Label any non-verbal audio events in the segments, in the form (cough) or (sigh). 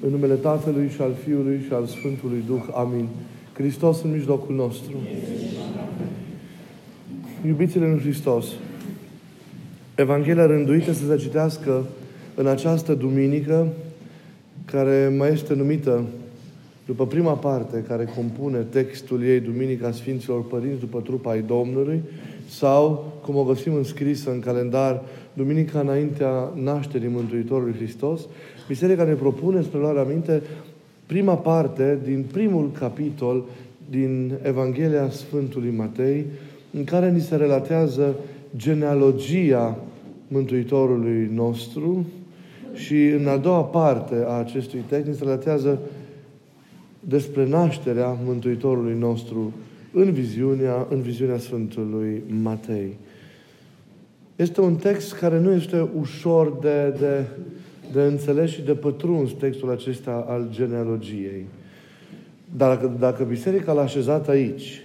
În numele Tatălui și al Fiului și al Sfântului Duh. Amin. Hristos în mijlocul nostru. Iubițile în Hristos, Evanghelia rânduită să se citească în această duminică, care mai este numită după prima parte care compune textul ei, Duminica Sfinților Părinți după trupa ai Domnului, sau, cum o găsim înscrisă în calendar, Duminica înaintea nașterii Mântuitorului Hristos, Biserica ne propune, spre luarea minte, prima parte din primul capitol din Evanghelia Sfântului Matei, în care ni se relatează genealogia Mântuitorului nostru și în a doua parte a acestui text ni se relatează despre nașterea Mântuitorului nostru în viziunea, în viziunea Sfântului Matei. Este un text care nu este ușor de, de, de înțeles și de pătruns textul acesta al genealogiei. Dar dacă, dacă biserica l-a așezat aici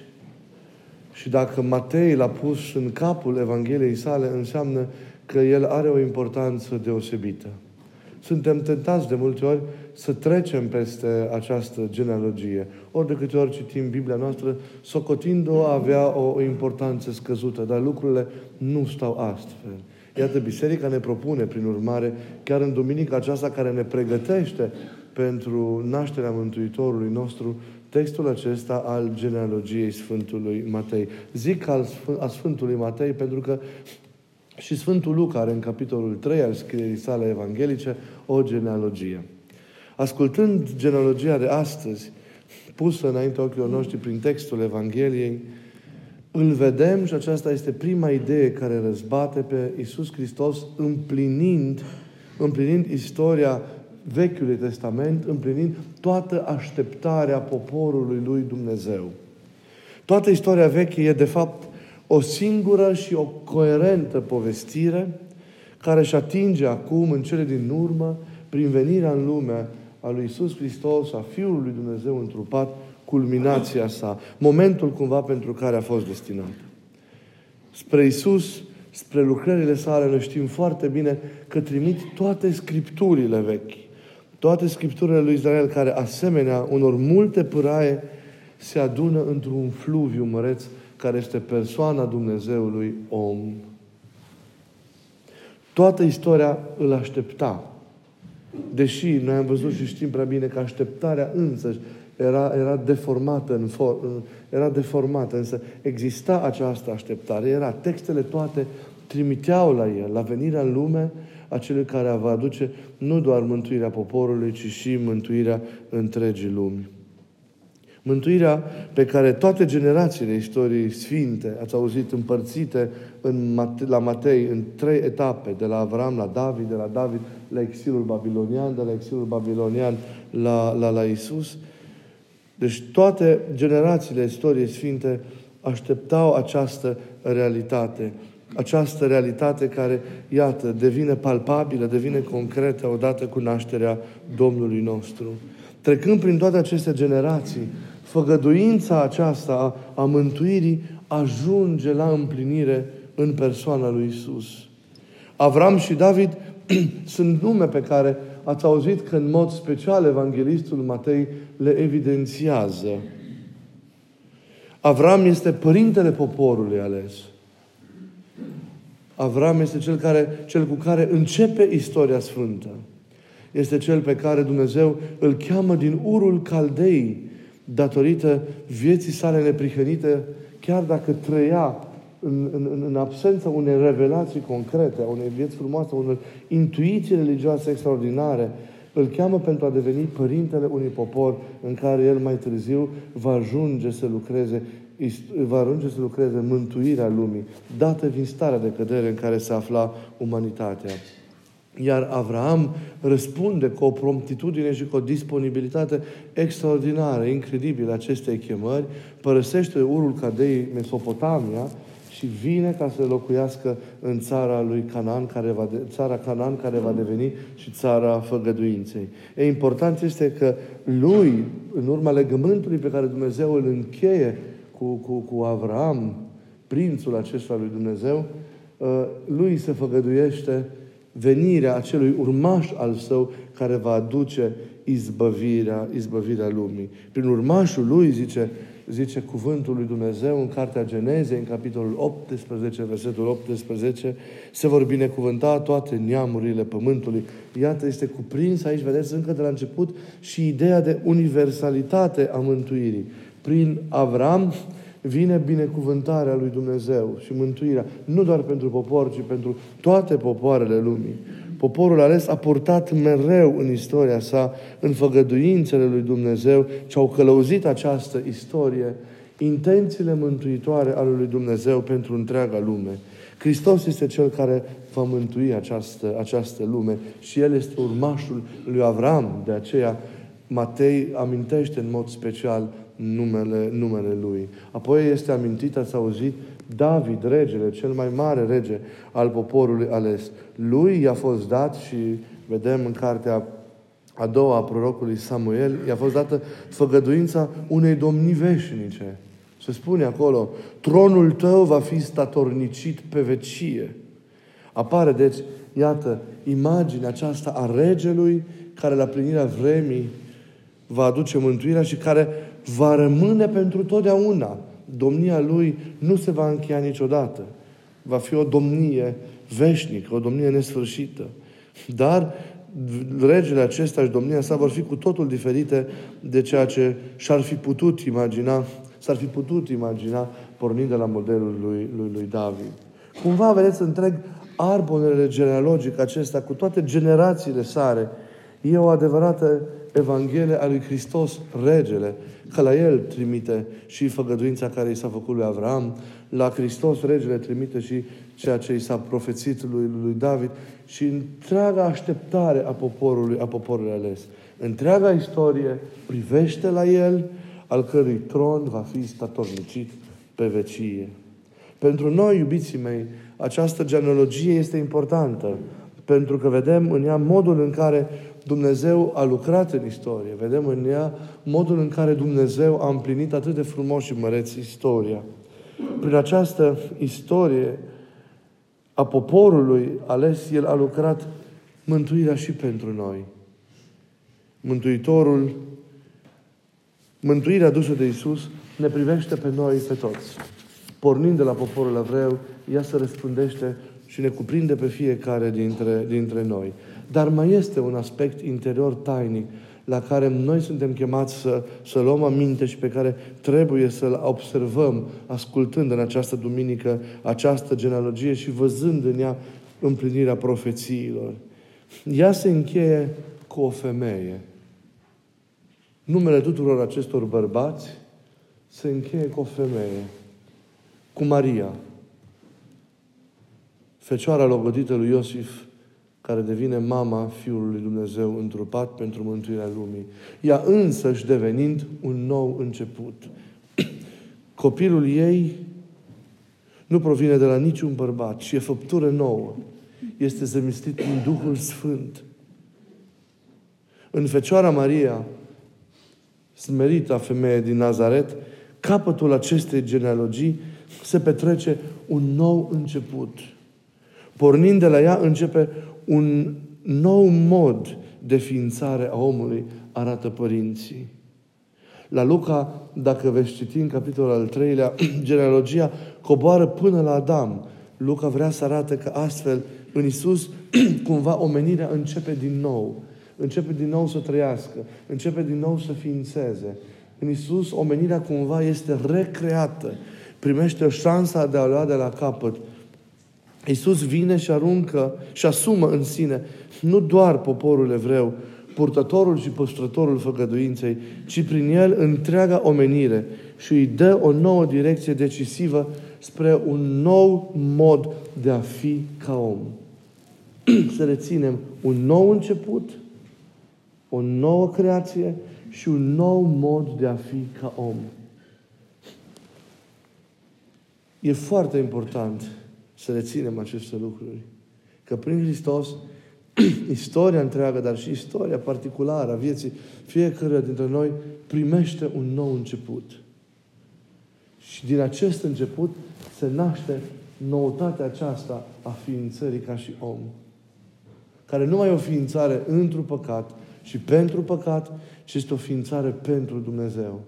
și dacă Matei l-a pus în capul Evangheliei sale, înseamnă că el are o importanță deosebită. Suntem tentați de multe ori să trecem peste această genealogie. Ori de câte ori citim Biblia noastră, socotind-o avea o, o importanță scăzută, dar lucrurile nu stau astfel. Iată, Biserica ne propune, prin urmare, chiar în duminica aceasta care ne pregătește pentru nașterea Mântuitorului nostru, textul acesta al genealogiei Sfântului Matei. Zic al, al Sfântului Matei pentru că și Sfântul Luca are în capitolul 3 al scrierii sale evanghelice o genealogie. Ascultând genealogia de astăzi, pusă înainte ochilor noștri prin textul Evangheliei, îl vedem și aceasta este prima idee care răzbate pe Isus Hristos împlinind, împlinind istoria Vechiului Testament, împlinind toată așteptarea poporului lui Dumnezeu. Toată istoria veche e, de fapt, o singură și o coerentă povestire care își atinge acum, în cele din urmă, prin venirea în lume a lui Isus Hristos, a Fiului lui Dumnezeu întrupat, culminația sa, momentul cumva pentru care a fost destinat. Spre Isus, spre lucrările sale, noi știm foarte bine că trimit toate scripturile vechi, toate scripturile lui Israel, care, asemenea unor multe pâraie, se adună într-un fluviu măreț care este persoana Dumnezeului om. Toată istoria îl aștepta. Deși noi am văzut și știm prea bine că așteptarea însăși era, era deformată în for, era deformată, însă exista această așteptare, era, textele toate trimiteau la el, la venirea în lume a celui care va aduce nu doar mântuirea poporului, ci și mântuirea întregii lumi. Mântuirea pe care toate generațiile istoriei sfinte, ați auzit, împărțite în, la Matei în trei etape, de la Avram la David, de la David la exilul babilonian, de la exilul babilonian la, la, la Isus. Deci toate generațiile istoriei sfinte așteptau această realitate. Această realitate care, iată, devine palpabilă, devine concretă odată cu nașterea Domnului nostru. Trecând prin toate aceste generații, făgăduința aceasta a, a mântuirii ajunge la împlinire în persoana lui Isus. Avram și David (clears throat) sunt nume pe care ați auzit că în mod special Evanghelistul Matei le evidențiază. Avram este părintele poporului ales. Avram este cel, care, cel cu care începe istoria sfântă. Este cel pe care Dumnezeu îl cheamă din urul caldei datorită vieții sale neprihănite, chiar dacă trăia în, în, în absența unei revelații concrete, a unei vieți frumoase, a unei intuiții religioase extraordinare, îl cheamă pentru a deveni părintele unui popor în care el mai târziu va ajunge să lucreze va ajunge să lucreze mântuirea lumii, dată din starea de cădere în care se afla umanitatea. Iar Avram răspunde cu o promptitudine și cu o disponibilitate extraordinară, incredibilă acestei chemări, părăsește urul Cadei Mesopotamia și vine ca să locuiască în țara lui Canaan, care va de, țara Canaan care va deveni și țara făgăduinței. E important este că lui, în urma legământului pe care Dumnezeu îl încheie cu, cu, cu Avram, prințul acesta lui Dumnezeu, ă, lui se făgăduiește venirea acelui urmaș al său care va aduce izbăvirea, izbăvirea lumii. Prin urmașul lui, zice, zice cuvântul lui Dumnezeu în Cartea Genezei, în capitolul 18, versetul 18, se vor binecuvânta toate neamurile pământului. Iată, este cuprins aici, vedeți, încă de la început și ideea de universalitate a mântuirii. Prin Avram vine binecuvântarea lui Dumnezeu și mântuirea, nu doar pentru popor, ci pentru toate popoarele lumii. Poporul ales a purtat mereu în istoria sa, în făgăduințele lui Dumnezeu, ce au călăuzit această istorie, intențiile mântuitoare ale lui Dumnezeu pentru întreaga lume. Hristos este Cel care va mântui această, această lume și El este urmașul lui Avram. De aceea Matei amintește în mod special numele, numele Lui. Apoi este amintit, ați auzit, David, regele, cel mai mare rege al poporului ales. Lui i-a fost dat și vedem în cartea a doua a prorocului Samuel, i-a fost dată făgăduința unei domnii veșnice. Se spune acolo, tronul tău va fi statornicit pe vecie. Apare, deci, iată, imaginea aceasta a regelui care la plinirea vremii va aduce mântuirea și care va rămâne pentru totdeauna domnia lui nu se va încheia niciodată. Va fi o domnie veșnică, o domnie nesfârșită. Dar regele acesta și domnia sa vor fi cu totul diferite de ceea ce și-ar fi putut imagina, s-ar fi putut imagina pornind de la modelul lui, lui, lui David. Cumva, vedeți, întreg arborele genealogic acesta, cu toate generațiile sare, e o adevărată Evanghelie a lui Hristos, regele, că la El trimite și făgăduința care i s-a făcut lui Avram, la Hristos, regele, trimite și ceea ce i s-a profețit lui, lui David și întreaga așteptare a poporului, a poporului ales. Întreaga istorie privește la El, al cărui tron va fi statornicit pe vecie. Pentru noi, iubiții mei, această genealogie este importantă, pentru că vedem în ea modul în care Dumnezeu a lucrat în istorie. Vedem în ea modul în care Dumnezeu a împlinit atât de frumos și măreț istoria. Prin această istorie a poporului ales, El a lucrat mântuirea și pentru noi. Mântuitorul, mântuirea adusă de Isus ne privește pe noi, pe toți. Pornind de la poporul evreu, ea se răspundește și ne cuprinde pe fiecare dintre, dintre noi. Dar mai este un aspect interior tainic la care noi suntem chemați să, să luăm aminte și pe care trebuie să-l observăm ascultând în această duminică această genealogie și văzând în ea împlinirea profețiilor. Ea se încheie cu o femeie. Numele tuturor acestor bărbați se încheie cu o femeie, cu Maria, fecioara logodită lui Iosif, care devine mama Fiului Dumnezeu întrupat pentru mântuirea lumii. Ea însăși devenind un nou început. (clears throat) Copilul ei nu provine de la niciun bărbat, ci e făptură nouă. Este zămistit în Duhul Sfânt. În Fecioara Maria, smerita femeie din Nazaret, capătul acestei genealogii se petrece un nou început. Pornind de la ea, începe un nou mod de ființare a omului, arată părinții. La Luca, dacă veți citi în capitolul al treilea, (clears throat) genealogia coboară până la Adam. Luca vrea să arate că astfel în Isus (clears throat) cumva omenirea începe din nou. Începe din nou să trăiască. Începe din nou să ființeze. În Isus omenirea cumva este recreată. Primește o șansa de a lua de la capăt Iisus vine și aruncă și asumă în sine nu doar poporul evreu, purtătorul și păstrătorul făgăduinței, ci prin el întreaga omenire și îi dă o nouă direcție decisivă spre un nou mod de a fi ca om. (clears throat) Să reținem un nou început, o nouă creație și un nou mod de a fi ca om. E foarte important să reținem aceste lucruri. Că prin Hristos, (clears throat) istoria întreagă, dar și istoria particulară a vieții fiecare dintre noi primește un nou început. Și din acest început se naște noutatea aceasta a ființării ca și om. Care nu mai e o ființare într-un păcat, și pentru păcat, ci este o ființare pentru Dumnezeu.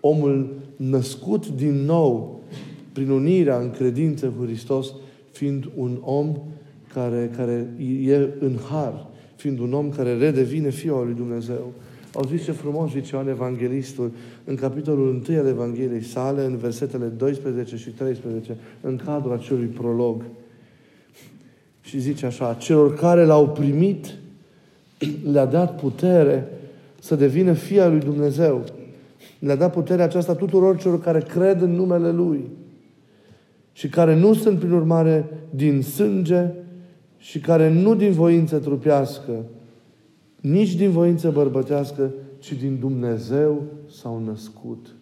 Omul născut din nou prin unirea în credință cu Hristos, fiind un om care, care e în har, fiind un om care redevine Fiul al lui Dumnezeu. Au zis ce frumos zice Ioan Evanghelistul în capitolul 1 al Evangheliei sale, în versetele 12 și 13, în cadrul acelui prolog. Și zice așa, celor care l-au primit, le-a dat putere să devină fia lui Dumnezeu. Le-a dat puterea aceasta tuturor celor care cred în numele Lui și care nu sunt, prin urmare, din sânge și care nu din voință trupească, nici din voință bărbătească, ci din Dumnezeu s-au născut.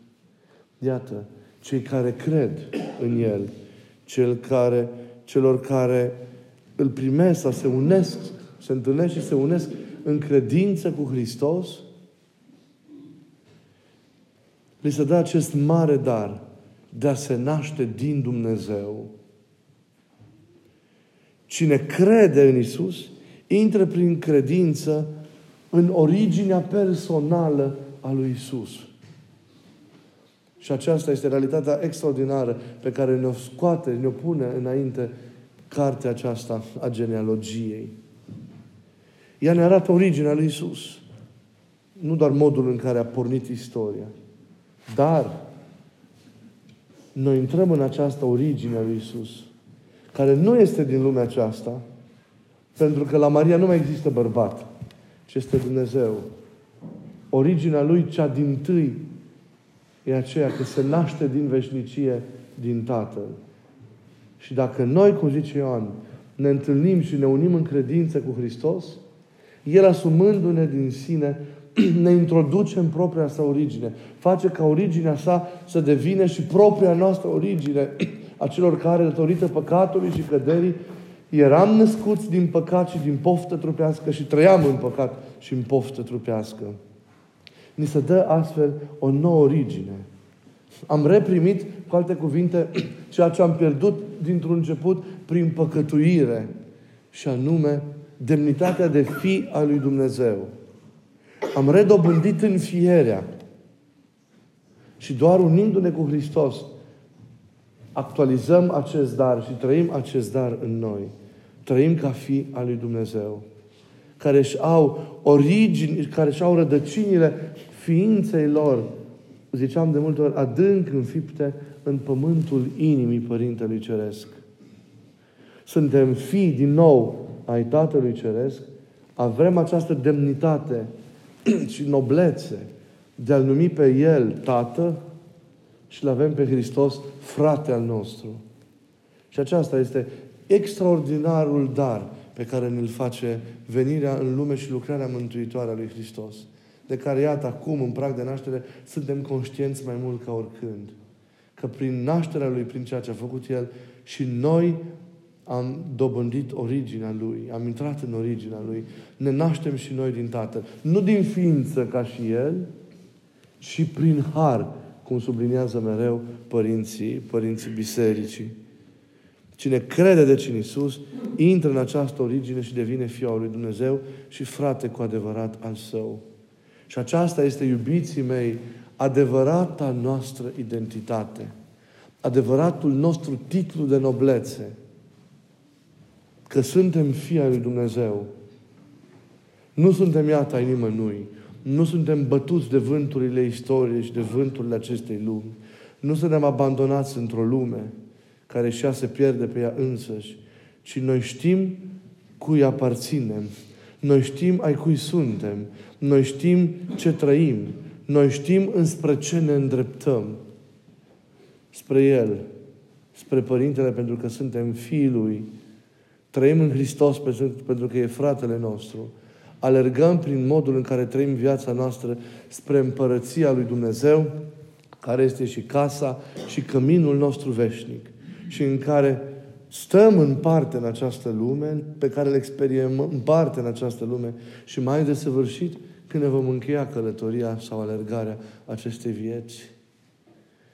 Iată, cei care cred în El, cel care, celor care îl primesc sau se unesc, se întâlnesc și se unesc în credință cu Hristos, li se dă acest mare dar de a se naște din Dumnezeu. Cine crede în Isus, intră prin credință în originea personală a lui Isus. Și aceasta este realitatea extraordinară pe care ne-o scoate, ne-o pune înainte cartea aceasta a genealogiei. Ea ne arată originea lui Isus. Nu doar modul în care a pornit istoria. Dar noi intrăm în această origine a lui Isus, care nu este din lumea aceasta, pentru că la Maria nu mai există bărbat, ci este Dumnezeu. Originea lui, cea din tâi, e aceea că se naște din veșnicie din Tatăl. Și dacă noi, cum zice Ioan, ne întâlnim și ne unim în credință cu Hristos, El asumându-ne din sine, (clears throat) ne introduce în propria sa origine. Face ca originea sa să devină și propria noastră origine (clears throat) a celor care, datorită păcatului și căderii, eram născuți din păcat și din poftă trupească și trăiam în păcat și în poftă trupească. Ni se dă astfel o nouă origine. Am reprimit, cu alte cuvinte, (clears throat) ceea ce am pierdut dintr-un început prin păcătuire, și anume demnitatea de fi al lui Dumnezeu. Am redobândit în fierea și doar unindu-ne cu Hristos, actualizăm acest dar și trăim acest dar în noi. Trăim ca fi al lui Dumnezeu, care își au origini, care își au rădăcinile ființei lor, ziceam de multe ori, adânc înfipte în pământul inimii Părintelui Ceresc. Suntem fii din nou ai Tatălui Ceresc, avem această demnitate (clears throat) și noblețe de a-L numi pe El Tată și l avem pe Hristos frate al nostru. Și aceasta este extraordinarul dar pe care ne-l face venirea în lume și lucrarea mântuitoare a lui Hristos. De care, iată, acum, în prag de naștere, suntem conștienți mai mult ca oricând. Că prin nașterea Lui, prin ceea ce a făcut El, și noi am dobândit originea Lui, am intrat în originea Lui. Ne naștem și noi din Tatăl. Nu din ființă ca și El, ci prin har, cum subliniază mereu părinții, părinții bisericii. Cine crede de cine Iisus, intră în această origine și devine Fiul lui Dumnezeu și frate cu adevărat al Său. Și aceasta este, iubiții mei, adevărata noastră identitate. Adevăratul nostru titlu de noblețe că suntem fii ai lui Dumnezeu. Nu suntem iată ai nimănui. Nu suntem bătuți de vânturile istoriei și de vânturile acestei lumi. Nu suntem abandonați într-o lume care și ea se pierde pe ea însăși, ci noi știm cui aparținem. Noi știm ai cui suntem. Noi știm ce trăim. Noi știm înspre ce ne îndreptăm. Spre El, spre Părintele, pentru că suntem fiii Lui, Trăim în Hristos pentru că e fratele nostru. Alergăm prin modul în care trăim viața noastră spre împărăția lui Dumnezeu, care este și casa și căminul nostru veșnic. Și în care stăm în parte în această lume, pe care le experimentăm în parte în această lume și mai de săvârșit când ne vom încheia călătoria sau alergarea acestei vieți.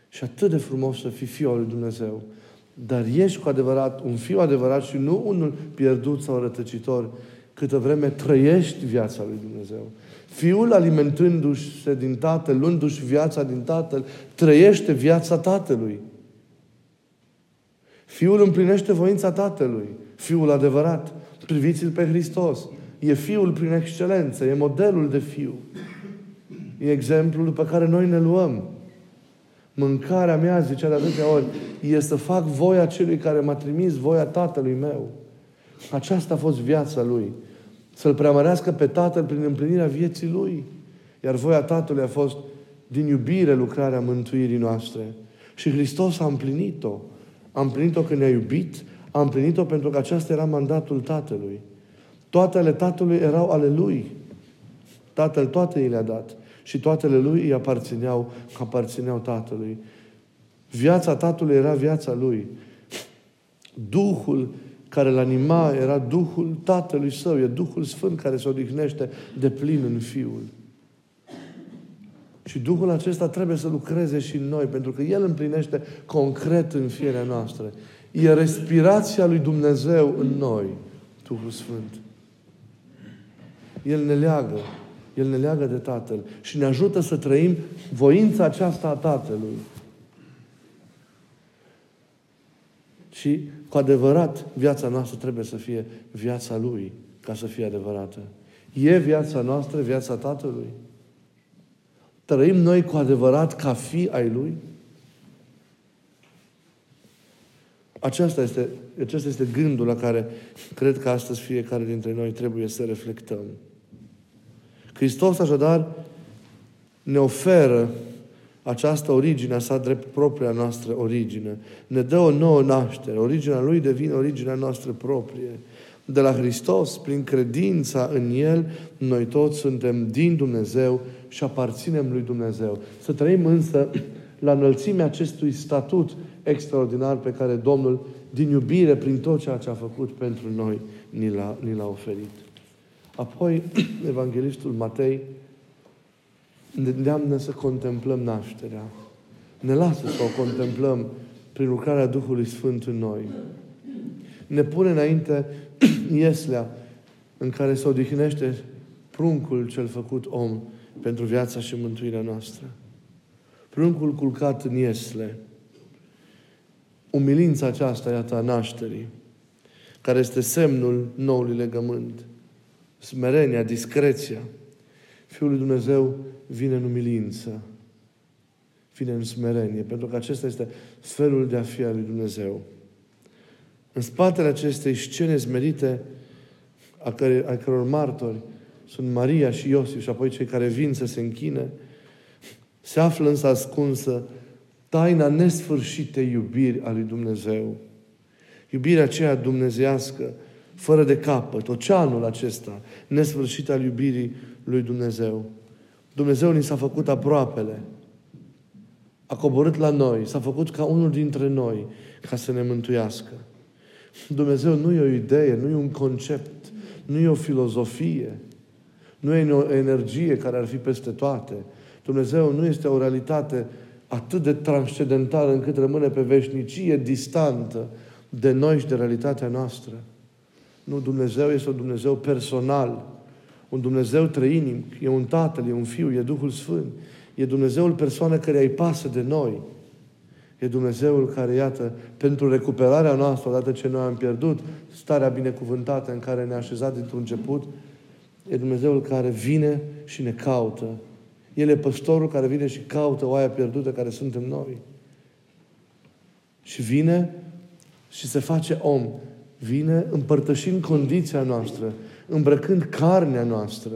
Și atât de frumos să fii Fiul lui Dumnezeu dar ești cu adevărat un fiu adevărat și nu unul pierdut sau rătăcitor, câtă vreme trăiești viața lui Dumnezeu. Fiul, alimentându-se din Tatăl, luându-și viața din Tatăl, trăiește viața Tatălui. Fiul împlinește voința Tatălui. Fiul adevărat. Priviți-l pe Hristos. E Fiul prin excelență. E modelul de Fiu. E exemplul pe care noi ne luăm. Mâncarea mea, zicea de atâtea ori, e să fac voia celui care m-a trimis, voia Tatălui meu. Aceasta a fost viața Lui. Să-L preamărească pe Tatăl prin împlinirea vieții Lui. Iar voia Tatălui a fost din iubire lucrarea mântuirii noastre. Și Hristos a împlinit-o. A împlinit-o când ne-a iubit, a împlinit-o pentru că aceasta era mandatul Tatălui. Toate ale Tatălui erau ale Lui. Tatăl toate îi le-a dat. Și toatele Lui îi aparțineau, aparțineau Tatălui. Viața Tatălui era viața Lui. Duhul care îl anima era Duhul Tatălui Său, e Duhul Sfânt care se odihnește de plin în Fiul. Și Duhul acesta trebuie să lucreze și în noi, pentru că El împlinește concret în firea noastră. E respirația lui Dumnezeu în noi, Duhul Sfânt. El ne leagă. El ne leagă de Tatăl și ne ajută să trăim voința aceasta a Tatălui. Și cu adevărat, viața noastră trebuie să fie viața Lui, ca să fie adevărată. E viața noastră viața Tatălui? Trăim noi cu adevărat ca fi ai Lui? Aceasta este, acesta este gândul la care cred că astăzi fiecare dintre noi trebuie să reflectăm. Hristos așadar ne oferă această origine a sa drept propria noastră origine. Ne dă o nouă naștere. Originea Lui devine originea noastră proprie. De la Hristos, prin credința în El, noi toți suntem din Dumnezeu și aparținem lui Dumnezeu. Să trăim însă la înălțimea acestui statut extraordinar pe care Domnul, din iubire, prin tot ceea ce a făcut pentru noi, ni l-a, ni l-a oferit. Apoi, (clears throat) Evanghelistul Matei ne îndeamnă să contemplăm nașterea. Ne lasă să o contemplăm prin lucrarea Duhului Sfânt în noi. Ne pune înainte (clears throat) ieslea în care se odihnește pruncul cel făcut om pentru viața și mântuirea noastră. Pruncul culcat în iesle. Umilința aceasta, iată, a nașterii, care este semnul noului legământ. Smerenia, discreția. Fiul lui Dumnezeu vine în umilință. Vine în smerenie. Pentru că acesta este felul de a fi al lui Dumnezeu. În spatele acestei scene smerite, a, care, a căror martori sunt Maria și Iosif și apoi cei care vin să se închine, se află însă ascunsă taina nesfârșitei iubiri a lui Dumnezeu. Iubirea aceea dumnezească, fără de capăt, oceanul acesta, nesfârșit al iubirii lui Dumnezeu. Dumnezeu ni s-a făcut aproapele. A coborât la noi, s-a făcut ca unul dintre noi ca să ne mântuiască. Dumnezeu nu e o idee, nu e un concept, nu e o filozofie, nu e o energie care ar fi peste toate. Dumnezeu nu este o realitate atât de transcendentală încât rămâne pe veșnicie distantă de noi și de realitatea noastră. Nu, Dumnezeu este un Dumnezeu personal, un Dumnezeu trăinim, e un Tatăl, e un Fiu, e Duhul Sfânt. E Dumnezeul persoană care îi pasă de noi. E Dumnezeul care, iată, pentru recuperarea noastră, odată ce noi am pierdut starea binecuvântată în care ne-a așezat dintr-un început, e Dumnezeul care vine și ne caută. El e păstorul care vine și caută oaia pierdută care suntem noi. Și vine și se face om. Vine împărtășind condiția noastră îmbrăcând carnea noastră,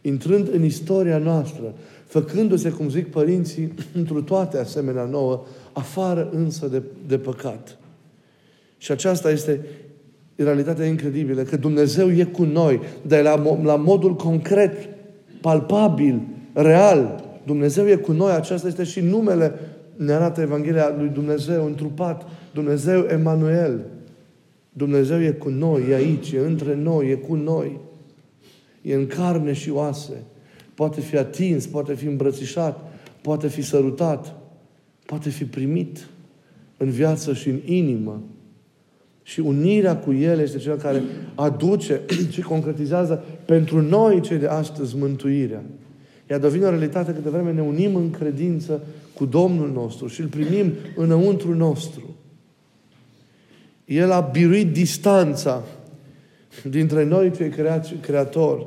intrând în istoria noastră, făcându-se, cum zic părinții, (clears throat) întru toate asemenea nouă, afară însă de, de păcat. Și aceasta este realitatea incredibilă, că Dumnezeu e cu noi, dar la, la modul concret, palpabil, real. Dumnezeu e cu noi, aceasta este și numele, ne arată Evanghelia lui Dumnezeu întrupat, Dumnezeu Emanuel. Dumnezeu e cu noi, e aici, e între noi, e cu noi. E în carne și oase. Poate fi atins, poate fi îmbrățișat, poate fi sărutat, poate fi primit în viață și în inimă. Și unirea cu El este cel care aduce (clears throat) și concretizează pentru noi cei de astăzi mântuirea. Ea devine o realitate câte vreme ne unim în credință cu Domnul nostru și îl primim înăuntru nostru. El a biruit distanța dintre noi, cei creați, creatori.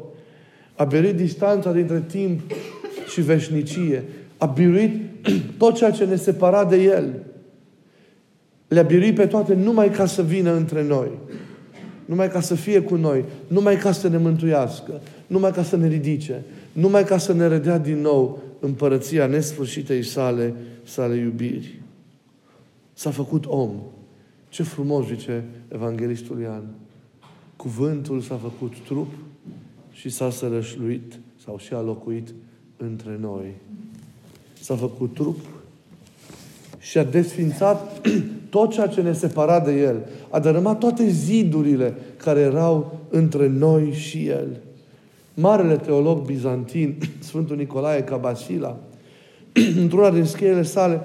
A biruit distanța dintre timp și veșnicie. A biruit (clears throat) tot ceea ce ne separa de El. Le-a biruit pe toate numai ca să vină între noi. Numai ca să fie cu noi. Numai ca să ne mântuiască. Numai ca să ne ridice. Numai ca să ne redea din nou împărăția nesfârșitei sale, sale iubiri. S-a făcut om. Ce frumos zice Evanghelistul Ioan. Cuvântul s-a făcut trup și s-a sărășluit sau și a locuit între noi. S-a făcut trup și a desfințat (clears throat) tot ceea ce ne separa de El. A dărâmat toate zidurile care erau între noi și El. Marele teolog bizantin, (clears throat) Sfântul Nicolae Cabasila, (clears throat) într-una din scrierile sale,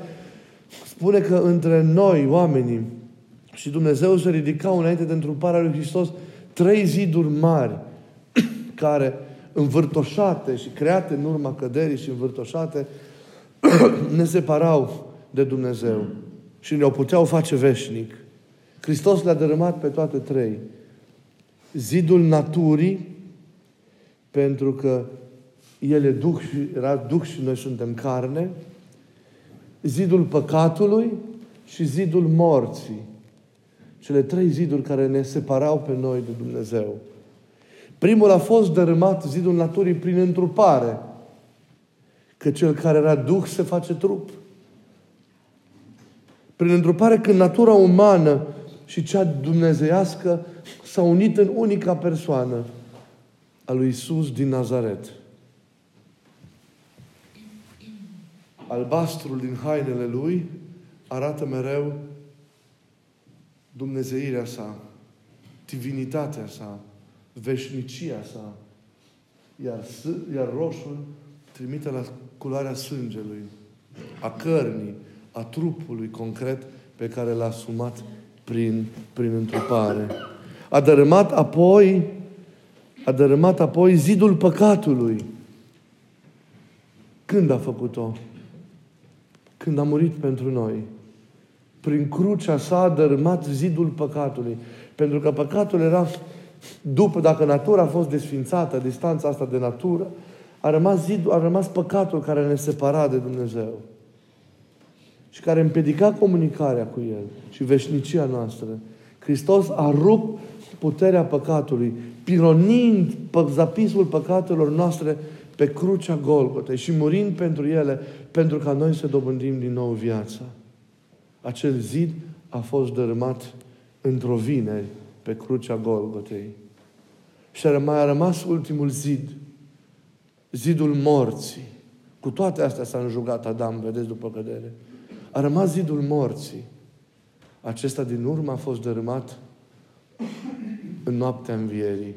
spune că între noi, oamenii, și Dumnezeu se ridicau înainte de întruparea lui Hristos trei ziduri mari (clears throat) care învârtoșate și create în urma căderii și învârtoșate (clears throat) ne separau de Dumnezeu și ne-o puteau face veșnic. Hristos le-a dărâmat pe toate trei. Zidul naturii, pentru că El e Duh și, era Duh și noi suntem carne. Zidul păcatului și zidul morții. Cele trei ziduri care ne separau pe noi de Dumnezeu. Primul a fost dărâmat zidul naturii prin întrupare. Că cel care era Duh se face trup. Prin întrupare când natura umană și cea dumnezeiască s-au unit în unica persoană a lui Isus din Nazaret. Albastrul din hainele lui arată mereu Dumnezeirea sa, divinitatea sa, veșnicia sa, iar, iar roșul trimite la culoarea sângelui, a cărnii, a trupului concret pe care l-a asumat prin, prin întrupare. A dărâmat apoi a dărâmat apoi zidul păcatului. Când a făcut-o? Când a murit pentru noi. Prin crucea sa a dărâmat zidul păcatului. Pentru că păcatul era, după, dacă natura a fost desfințată, distanța asta de natură, a rămas, zidul, a rămas păcatul care ne separa de Dumnezeu și care împedica comunicarea cu El și veșnicia noastră. Hristos a rupt puterea păcatului, pironind zapisul păcatelor noastre pe crucea Golgotei și murind pentru ele, pentru ca noi să dobândim din nou viața. Acel zid a fost dărâmat într-o vineri pe crucea Golgotei. Și a mai a rămas ultimul zid, zidul morții. Cu toate astea s-a înjugat Adam, vedeți, după cădere. A rămas zidul morții. Acesta din urmă a fost dărâmat în noaptea învierii.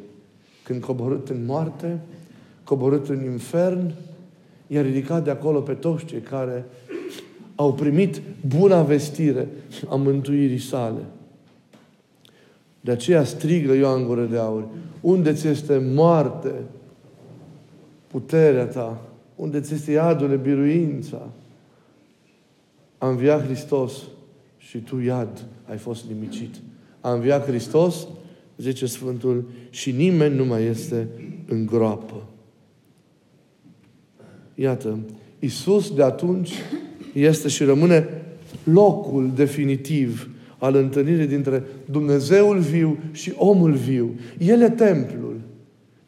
Când coborât în moarte, coborât în infern, i-a ridicat de acolo pe toți cei care au primit buna vestire a mântuirii sale. De aceea strigă Ioan Gură de Aur. Unde ți este moarte puterea ta? Unde ți este iadule biruința? A înviat Hristos și tu, iad, ai fost nimicit. A înviat Hristos, zice Sfântul, și nimeni nu mai este în groapă. Iată, Isus de atunci este și rămâne locul definitiv al întâlnirii dintre Dumnezeul viu și omul viu. El e templul.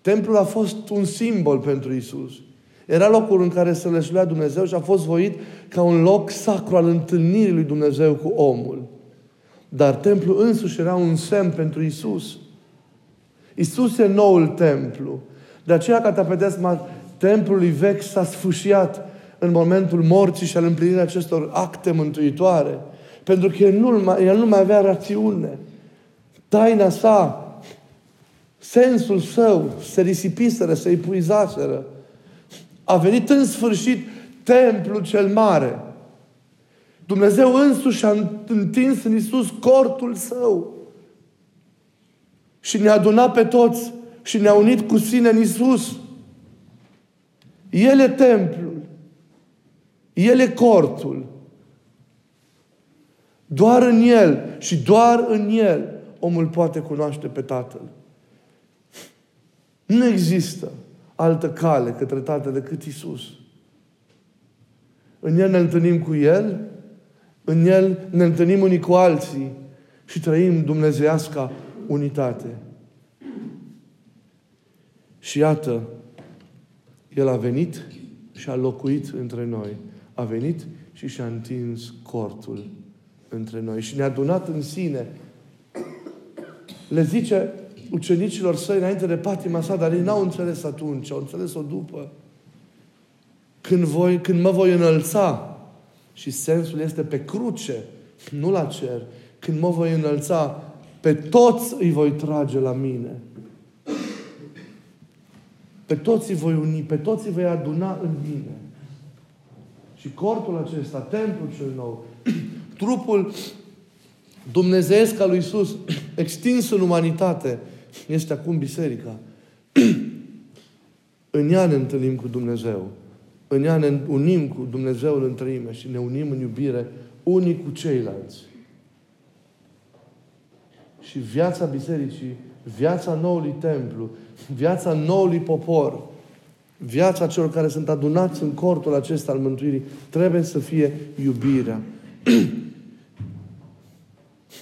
Templul a fost un simbol pentru Isus. Era locul în care se leșuia Dumnezeu și a fost voit ca un loc sacru al întâlnirii lui Dumnezeu cu omul. Dar templul însuși era un semn pentru Isus. Isus e noul templu. De aceea, catapedesma templului vechi s-a sfâșiat în momentul morții și al împlinirii acestor acte mântuitoare. Pentru că el nu, mai, el nu mai avea rațiune. Taina sa, sensul său, se risipiseră, se epuizaseră. A venit în sfârșit templul cel mare. Dumnezeu însuși a întins în Isus cortul său și ne-a adunat pe toți și ne-a unit cu sine în Isus. El e templul. El e cortul. Doar în El și doar în El omul poate cunoaște pe Tatăl. Nu există altă cale către Tatăl decât Isus. În El ne întâlnim cu El, în El ne întâlnim unii cu alții și trăim dumnezeiasca unitate. Și iată, El a venit și a locuit între noi. A venit și și-a întins cortul între noi și ne-a adunat în sine. Le zice ucenicilor săi înainte de patima sa, dar ei n-au înțeles atunci, au înțeles-o după. Când, voi, când mă voi înălța, și sensul este pe cruce, nu la cer, când mă voi înălța, pe toți îi voi trage la mine. Pe toți îi voi uni, pe toți îi voi aduna în mine. Și corpul acesta, templul cel nou, (clears throat) trupul dumnezeiesc al lui Isus, (clears throat) extins în umanitate, este acum biserica. (clears throat) în ea ne întâlnim cu Dumnezeu. În ea ne unim cu Dumnezeul în trăime și ne unim în iubire unii cu ceilalți. Și viața bisericii, viața noului templu, viața noului popor, viața celor care sunt adunați în cortul acesta al mântuirii, trebuie să fie iubirea. (clears throat)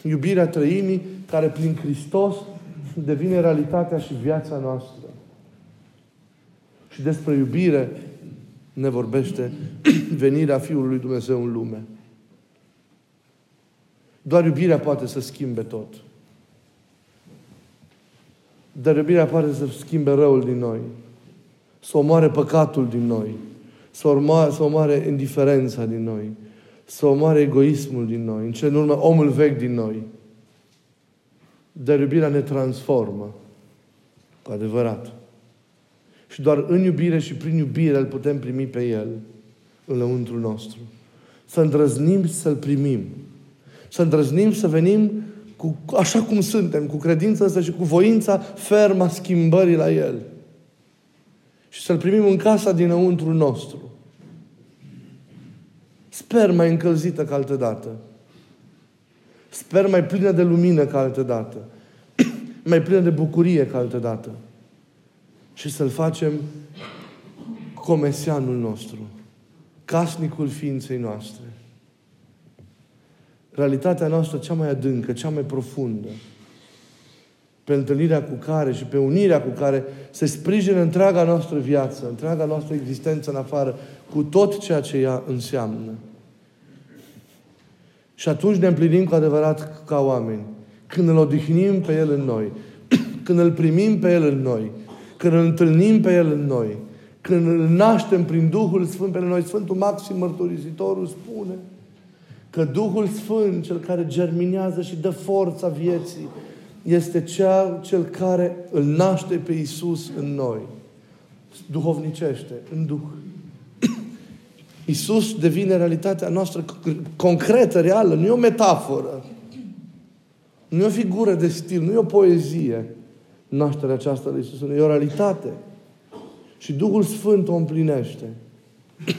iubirea trăimii care prin Hristos devine realitatea și viața noastră. Și despre iubire ne vorbește (clears throat) venirea Fiului lui Dumnezeu în lume. Doar iubirea poate să schimbe tot. Dar iubirea poate să schimbe răul din noi. Să omoare păcatul din noi. Să omoare, să omoare indiferența din noi. Să omoare egoismul din noi. În cele în urmă, omul vechi din noi. Dar iubirea ne transformă. Cu adevărat. Și doar în iubire și prin iubire îl putem primi pe El în lăuntrul nostru. Să îndrăznim să-L primim. Să îndrăznim să venim cu, așa cum suntem, cu credința asta și cu voința fermă a schimbării la El. Și să-L primim în casa dinăuntru nostru. Sper mai încălzită ca altă dată. Sper mai plină de lumină ca altă dată. (clears throat) mai plină de bucurie ca altă dată și să-L facem comesianul nostru, casnicul ființei noastre. Realitatea noastră cea mai adâncă, cea mai profundă, pe întâlnirea cu care și pe unirea cu care se sprijină întreaga noastră viață, întreaga noastră existență în afară, cu tot ceea ce ea înseamnă. Și atunci ne împlinim cu adevărat ca oameni. Când îl odihnim pe El în noi, (clears throat) când îl primim pe El în noi, când îl întâlnim pe El în noi, când îl naștem prin Duhul Sfânt pe noi, Sfântul Maxim Mărturisitorul spune că Duhul Sfânt, cel care germinează și dă forța vieții, este cel, cel care îl naște pe Isus în noi. Duhovnicește, în Duh. (clears throat) Isus devine realitatea noastră concretă, reală, nu e o metaforă. Nu e o figură de stil, nu e o poezie nașterea aceasta lui Iisus. E o realitate. Și Duhul Sfânt o împlinește. (clears throat)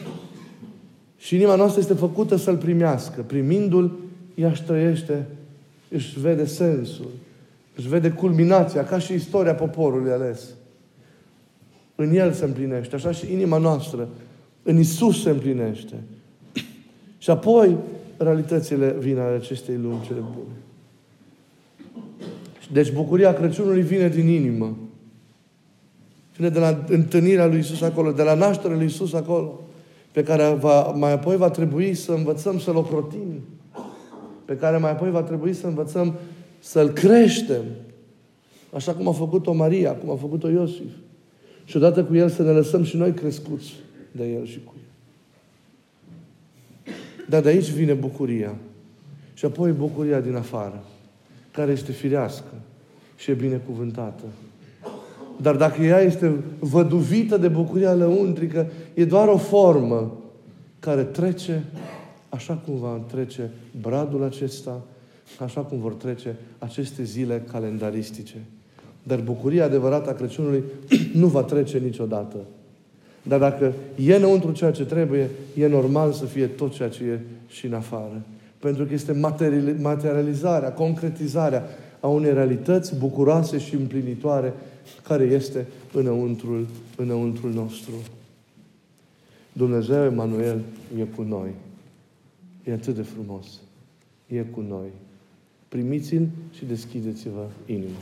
și inima noastră este făcută să-L primească. Primindu-L, ea își trăiește, își vede sensul, își vede culminația, ca și istoria poporului ales. În El se împlinește. Așa și inima noastră. În Isus se împlinește. și apoi realitățile vin ale acestei lumi cele bune. Deci bucuria Crăciunului vine din inimă. Vine de la întâlnirea lui Isus acolo, de la nașterea lui Isus acolo, pe care va, mai apoi va trebui să învățăm să-L ocrotim, pe care mai apoi va trebui să învățăm să-L creștem, așa cum a făcut-o Maria, cum a făcut-o Iosif. Și odată cu El să ne lăsăm și noi crescuți de El și cu El. Dar de aici vine bucuria. Și apoi bucuria din afară care este firească și e binecuvântată. Dar dacă ea este văduvită de bucuria lăuntrică, e doar o formă care trece așa cum va trece bradul acesta, așa cum vor trece aceste zile calendaristice. Dar bucuria adevărată a Crăciunului (clears throat) nu va trece niciodată. Dar dacă e înăuntru ceea ce trebuie, e normal să fie tot ceea ce e și în afară. Pentru că este materializarea, concretizarea a unei realități bucuroase și împlinitoare care este înăuntrul, înăuntrul nostru. Dumnezeu Emanuel e cu noi. E atât de frumos. E cu noi. Primiți-l și deschideți-vă inima.